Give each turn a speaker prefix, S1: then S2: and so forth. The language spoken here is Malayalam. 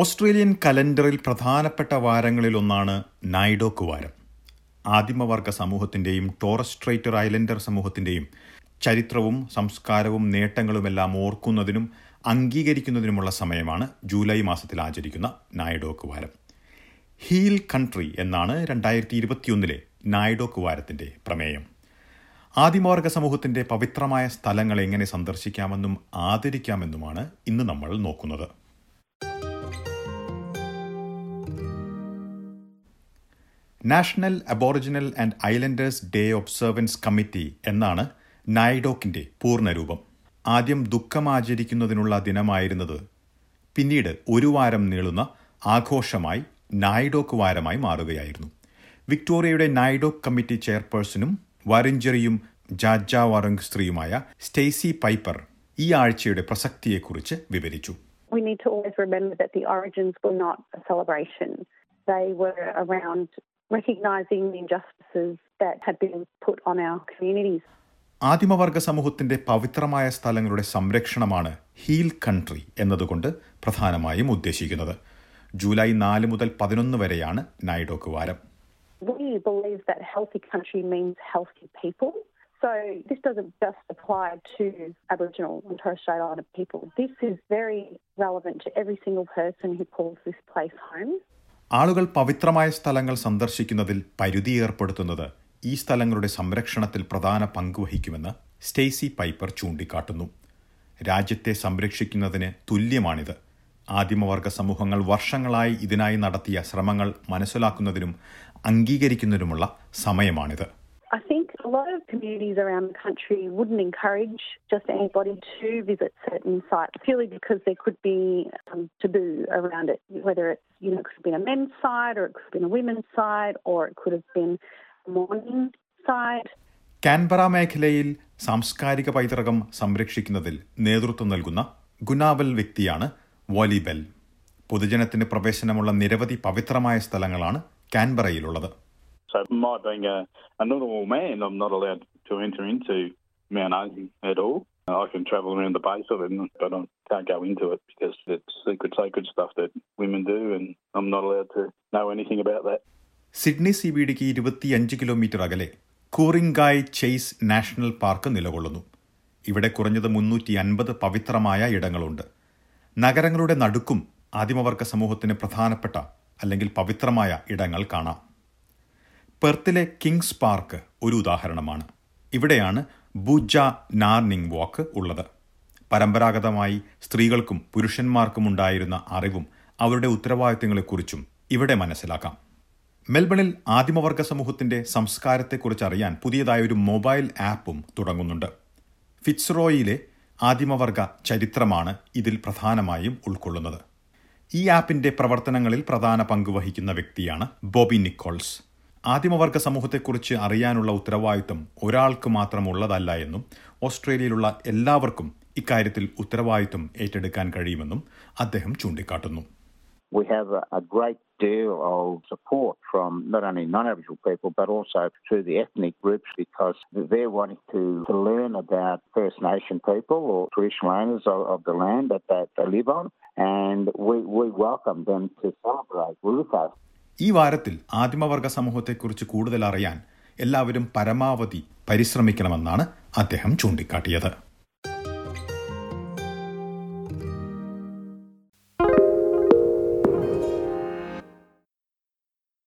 S1: ഓസ്ട്രേലിയൻ കലണ്ടറിൽ പ്രധാനപ്പെട്ട വാരങ്ങളിലൊന്നാണ് നൈഡോക്ക് വാരം ആദിമവർഗ സമൂഹത്തിന്റെയും ടോറസ് സ്ട്രൈറ്റർ ഐലൻഡർ സമൂഹത്തിന്റെയും ചരിത്രവും സംസ്കാരവും നേട്ടങ്ങളുമെല്ലാം ഓർക്കുന്നതിനും അംഗീകരിക്കുന്നതിനുമുള്ള സമയമാണ് ജൂലൈ മാസത്തിൽ ആചരിക്കുന്ന നായഡോക്ക് വാരം ഹീൽ കൺട്രി എന്നാണ് രണ്ടായിരത്തി ഇരുപത്തിയൊന്നിലെ നായഡോക്ക് വാരത്തിന്റെ പ്രമേയം. ആദിമവർഗ സമൂഹത്തിന്റെ പവിത്രമായ സ്ഥലങ്ങൾ എങ്ങനെ സന്ദർശിക്കാമെന്നും ആദരിക്കാമെന്നുമാണ് ഇന്ന് നമ്മൾ നോക്കുന്നത്. National aboriginal and islanders day observance committee എന്നാണ് നായിഡോക്കിന്റെ പൂർണരൂപം. ആദ്യം ദുഃഖം ആചരിക്കുന്നതിനുള്ള ദിനമായിരുന്നത് പിന്നീട് ഒരു വാരം നീളുന്ന ആഘോഷമായി നായ്ഡോക്ക് വാരമായി മാറുകയായിരുന്നു. വിക്ടോറിയയുടെ നായ്ഡോക്ക് കമ്മിറ്റി ചെയർപേഴ്സണും വറിഞ്ചറിയും ജാജാവറങ് സ്ത്രീയുമായ സ്റ്റേസി പൈപ്പർ ഈ ആഴ്ചയുടെ പ്രസക്തിയെക്കുറിച്ച് വിവരിച്ചു.
S2: We need to always remember that the origins were not a celebration. They were around recognising the injustices that had been put on our communities.
S1: ആദിമവർഗ സമൂഹത്തിന്റെ പവിത്രമായ സ്ഥലങ്ങളുടെ സംരക്ഷണമാണ് ഹീൽ കൺട്രി എന്നതുകൊണ്ട് പ്രധാനമായും ഉദ്ദേശിക്കുന്നത് ജൂലൈ നാല് മുതൽ പതിനൊന്ന് വരെയാണ് നൈഡോക്ക് വാരം
S2: We believe that healthy country means healthy people. So this doesn't just apply to Aboriginal and Torres Strait Islander people. This is very relevant to every single person who calls this place home.
S1: ആളുകൾ പവിത്രമായ സ്ഥലങ്ങൾ സന്ദർശിക്കുന്നതിൽ പരിധി ഏർപ്പെടുത്തുന്നത് ഈ സ്ഥലങ്ങളുടെ സംരക്ഷണത്തിൽ പ്രധാന പങ്ക് പങ്കുവഹിക്കുമെന്ന് സ്റ്റേസി പൈപ്പർ ചൂണ്ടിക്കാട്ടുന്നു. രാജ്യത്തെ സംരക്ഷിക്കുന്നതിന് തുല്യമാണിത്. ആദിമവർഗ സമൂഹങ്ങൾ വർഷങ്ങളായി ഇതിനായി നടത്തിയ ശ്രമങ്ങൾ മനസ്സിലാക്കുന്നതിനും അംഗീകരിക്കുന്നതിനുമുള്ള സമയമാണിത്.
S2: I think a lot of communities around the country wouldn't encourage just anybody to visit certain sites purely because there could be some taboo around it, whether it's, you know, it could have been a men's site or it could have been a women's site or it could have been a morning site.
S1: Canberra മേഖലയിൽ സാംസ്കാരിക പൈതൃകം സംരക്ഷിക്കുന്നതിൽ നേതൃത്വം നൽകുന്ന ഗുനാവൽ വ്യക്തിയാണ് വോലിബെൽ പൊതുജനത്തിന് പ്രവേശനമുള്ള നിരവധി പവിത്രമായ സ്ഥലങ്ങളാണ് കാൻബറയിലുള്ളത്
S3: So, my being a, a normal man, I'm not allowed to enter into Mount Osie at all. I can travel around the base of it, but I can't go into it because it's secret, sacred stuff that women do, and I'm not allowed to know anything about that.
S1: Sydney C B ഡിക്ക് ഇരുപത്തിയഞ്ച് കിലോമീറ്റർ അകലെ കൂറിംഗായ് ചെയ്സ് നാഷണൽ പാർക്ക് നിലകൊള്ളുന്നു ഇവിടെ കുറഞ്ഞത് മുന്നൂറ്റി അൻപത് പവിത്രമായ ഇടങ്ങളുണ്ട് നഗരങ്ങളുടെ നടുക്കും ആദിമവർഗ സമൂഹത്തിന് പ്രധാനപ്പെട്ട അല്ലെങ്കിൽ പവിത്രമായ ഇടങ്ങൾ കാണാം പെർത്തിലെ കിങ്സ് പാർക്ക് ഒരു ഉദാഹരണമാണ്. ഇവിടെയാണ് ബുജ നാർണിംഗ് വാക്ക് ഉള്ളത്. പരമ്പരാഗതമായി സ്ത്രീകൾക്കും പുരുഷന്മാർക്കും ഉണ്ടായിരുന്ന അറിവും അവരുടെ ഉത്തരവാദിത്തങ്ങളെക്കുറിച്ചും ഇവിടെ മനസ്സിലാക്കാം. മെൽബണിൽ ആദിമവർഗ സമൂഹത്തിന്റെ സംസ്കാരത്തെക്കുറിച്ച് അറിയാൻ പുതിയതായ ഒരു മൊബൈൽ ആപ്പും തുടങ്ങുന്നുണ്ട്. ഫിറ്റ്സ്റോയിലെ ആദിമവർഗ ചരിത്രമാണ് ഇതിൽ പ്രധാനമായും ഉൾക്കൊള്ളുന്നത്. ഈ ആപ്പിന്റെ പ്രവർത്തനങ്ങളിൽ പ്രധാന പങ്ക് വഹിക്കുന്ന വ്യക്തിയാണ് ബോബി നിക്കോൾസ്. ആദിമവർഗ സമൂഹത്തെക്കുറിച്ച് അറിയാനുള്ള ഉത്തരവാദിത്തം ഒരാൾക്ക് മാത്രമുള്ളതല്ല എന്നും ഓസ്ട്രേലിയയിലുള്ള എല്ലാവർക്കും ഇക്കാര്യത്തിൽ ഉത്തരവാദിത്തം ഏറ്റെടുക്കാൻ കഴിയുമെന്നും അദ്ദേഹം ചൂണ്ടിക്കാട്ടുന്നു
S4: we have a, a great deal of support from not only non-Aboriginal people but also through the ethnic groups because they're wanting to, to learn about First Nation people or traditional owners of, of the land that, that they live on and we, we welcome them to celebrate with us.
S1: ഈ വാരത്തിൽ ആദിമവർഗ സമൂഹത്തെക്കുറിച്ച് കൂടുതൽ അറിയാൻ എല്ലാവരും പരമാവധി പരിശ്രമിക്കണമെന്നാണ് അദ്ദേഹം ചൂണ്ടിക്കാട്ടിയത്.